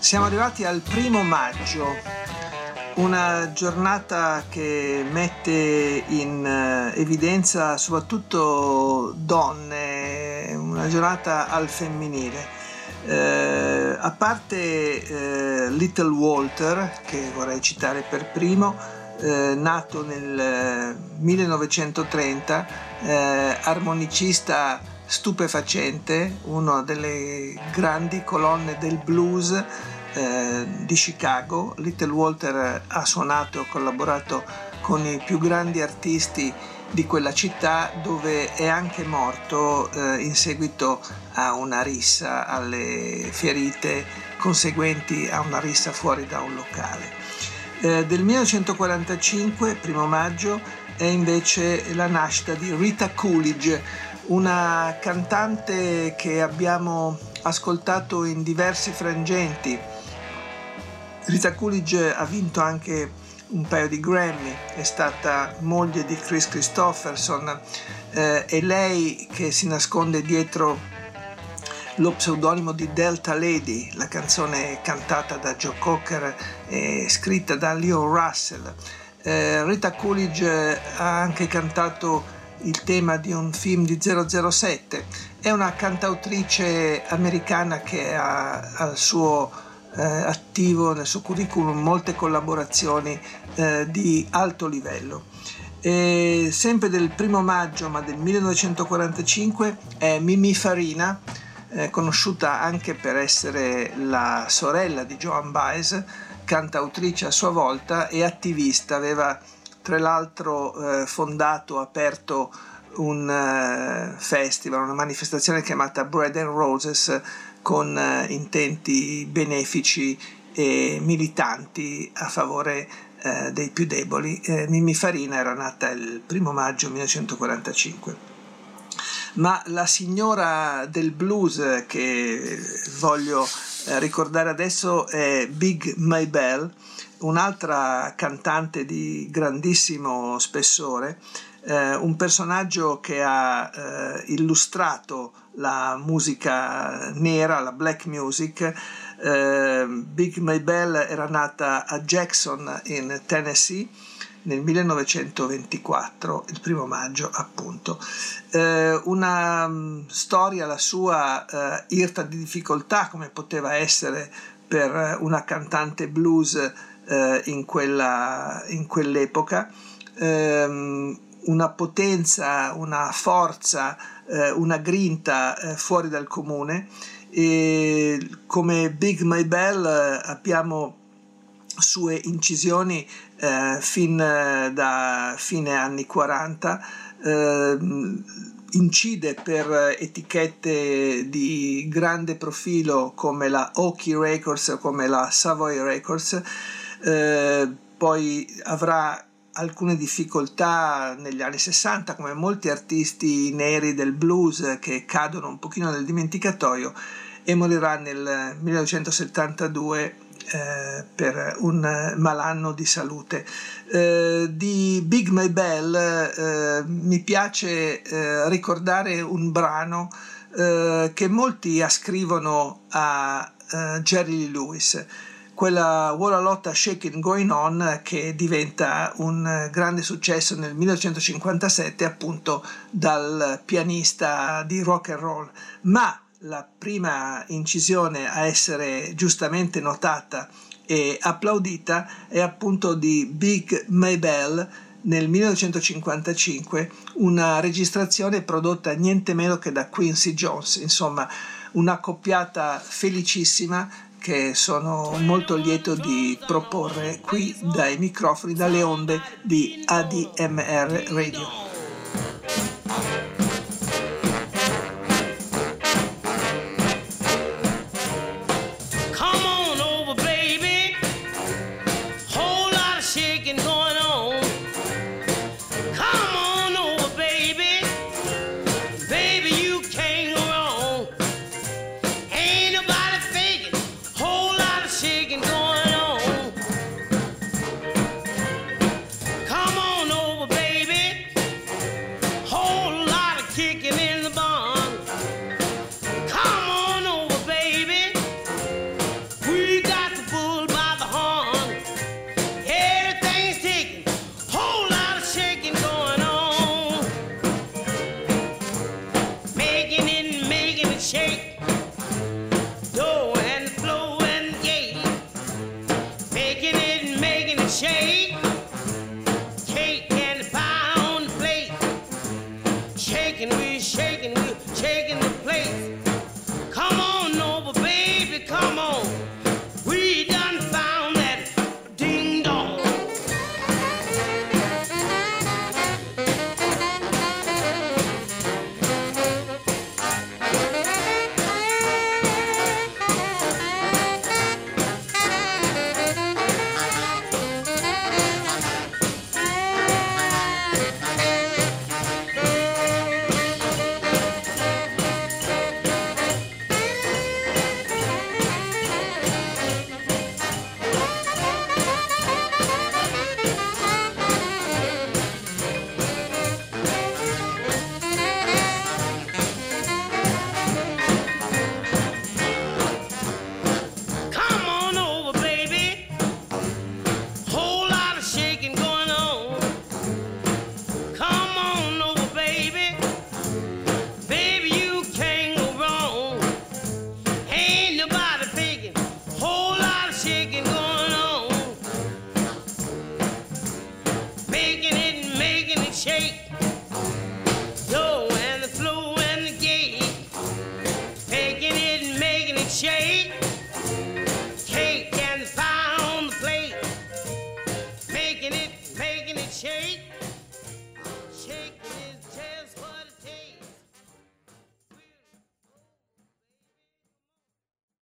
Siamo arrivati al primo maggio, una giornata che mette in eh, evidenza soprattutto donne, una giornata al femminile. Eh, a parte eh, Little Walter, che vorrei citare per primo, eh, nato nel 1930, eh, armonicista stupefacente, una delle grandi colonne del blues eh, di Chicago. Little Walter ha suonato e collaborato con i più grandi artisti di quella città dove è anche morto eh, in seguito a una rissa, alle ferite conseguenti a una rissa fuori da un locale. Eh, del 1945, primo maggio, è invece la nascita di Rita Coolidge, una cantante che abbiamo ascoltato in diversi frangenti Rita Coolidge ha vinto anche un paio di Grammy, è stata moglie di Chris Christopherson, eh, è lei che si nasconde dietro lo pseudonimo di Delta Lady, la canzone cantata da Joe Cocker e scritta da Leo Russell. Eh, Rita Coolidge ha anche cantato il tema di un film di 007, è una cantautrice americana che ha al suo eh, attivo nel suo curriculum molte collaborazioni eh, di alto livello. E sempre del primo maggio ma del 1945 è Mimi Farina, eh, conosciuta anche per essere la sorella di Joan Baez, cantautrice a sua volta e attivista, aveva tra l'altro eh, fondato, aperto un uh, festival, una manifestazione chiamata Bread and Roses con eh, intenti benefici e militanti a favore eh, dei più deboli. Eh, Mimmi Farina era nata il primo maggio 1945. Ma la signora del blues che voglio eh, ricordare adesso è Big Maybell, un'altra cantante di grandissimo spessore, eh, un personaggio che ha eh, illustrato la musica nera, la black music. Eh, Big Maybell era nata a Jackson in Tennessee nel 1924, il primo maggio appunto. Eh, una um, storia, la sua eh, irta di difficoltà, come poteva essere per una cantante blues eh, in, quella, in quell'epoca. Ehm, una potenza, una forza, eh, una grinta eh, fuori dal comune e come Big My Bell eh, abbiamo sue incisioni eh, fin da fine anni 40 eh, incide per etichette di grande profilo come la Oki Records o come la Savoy Records eh, poi avrà alcune difficoltà negli anni 60 come molti artisti neri del blues che cadono un pochino nel dimenticatoio e morirà nel 1972 eh, per un malanno di salute. Eh, di Big My Bell eh, mi piace eh, ricordare un brano eh, che molti ascrivono a Jerry Lewis quella Walla Lotta Shaking Going On che diventa un grande successo nel 1957 appunto dal pianista di rock and roll, ma la prima incisione a essere giustamente notata e applaudita è appunto di Big Maybell nel 1955, una registrazione prodotta niente meno che da Quincy Jones, insomma una coppiata felicissima che sono molto lieto di proporre qui dai microfoni, dalle onde di ADMR Radio. shaking, we shaking, we shaking the place.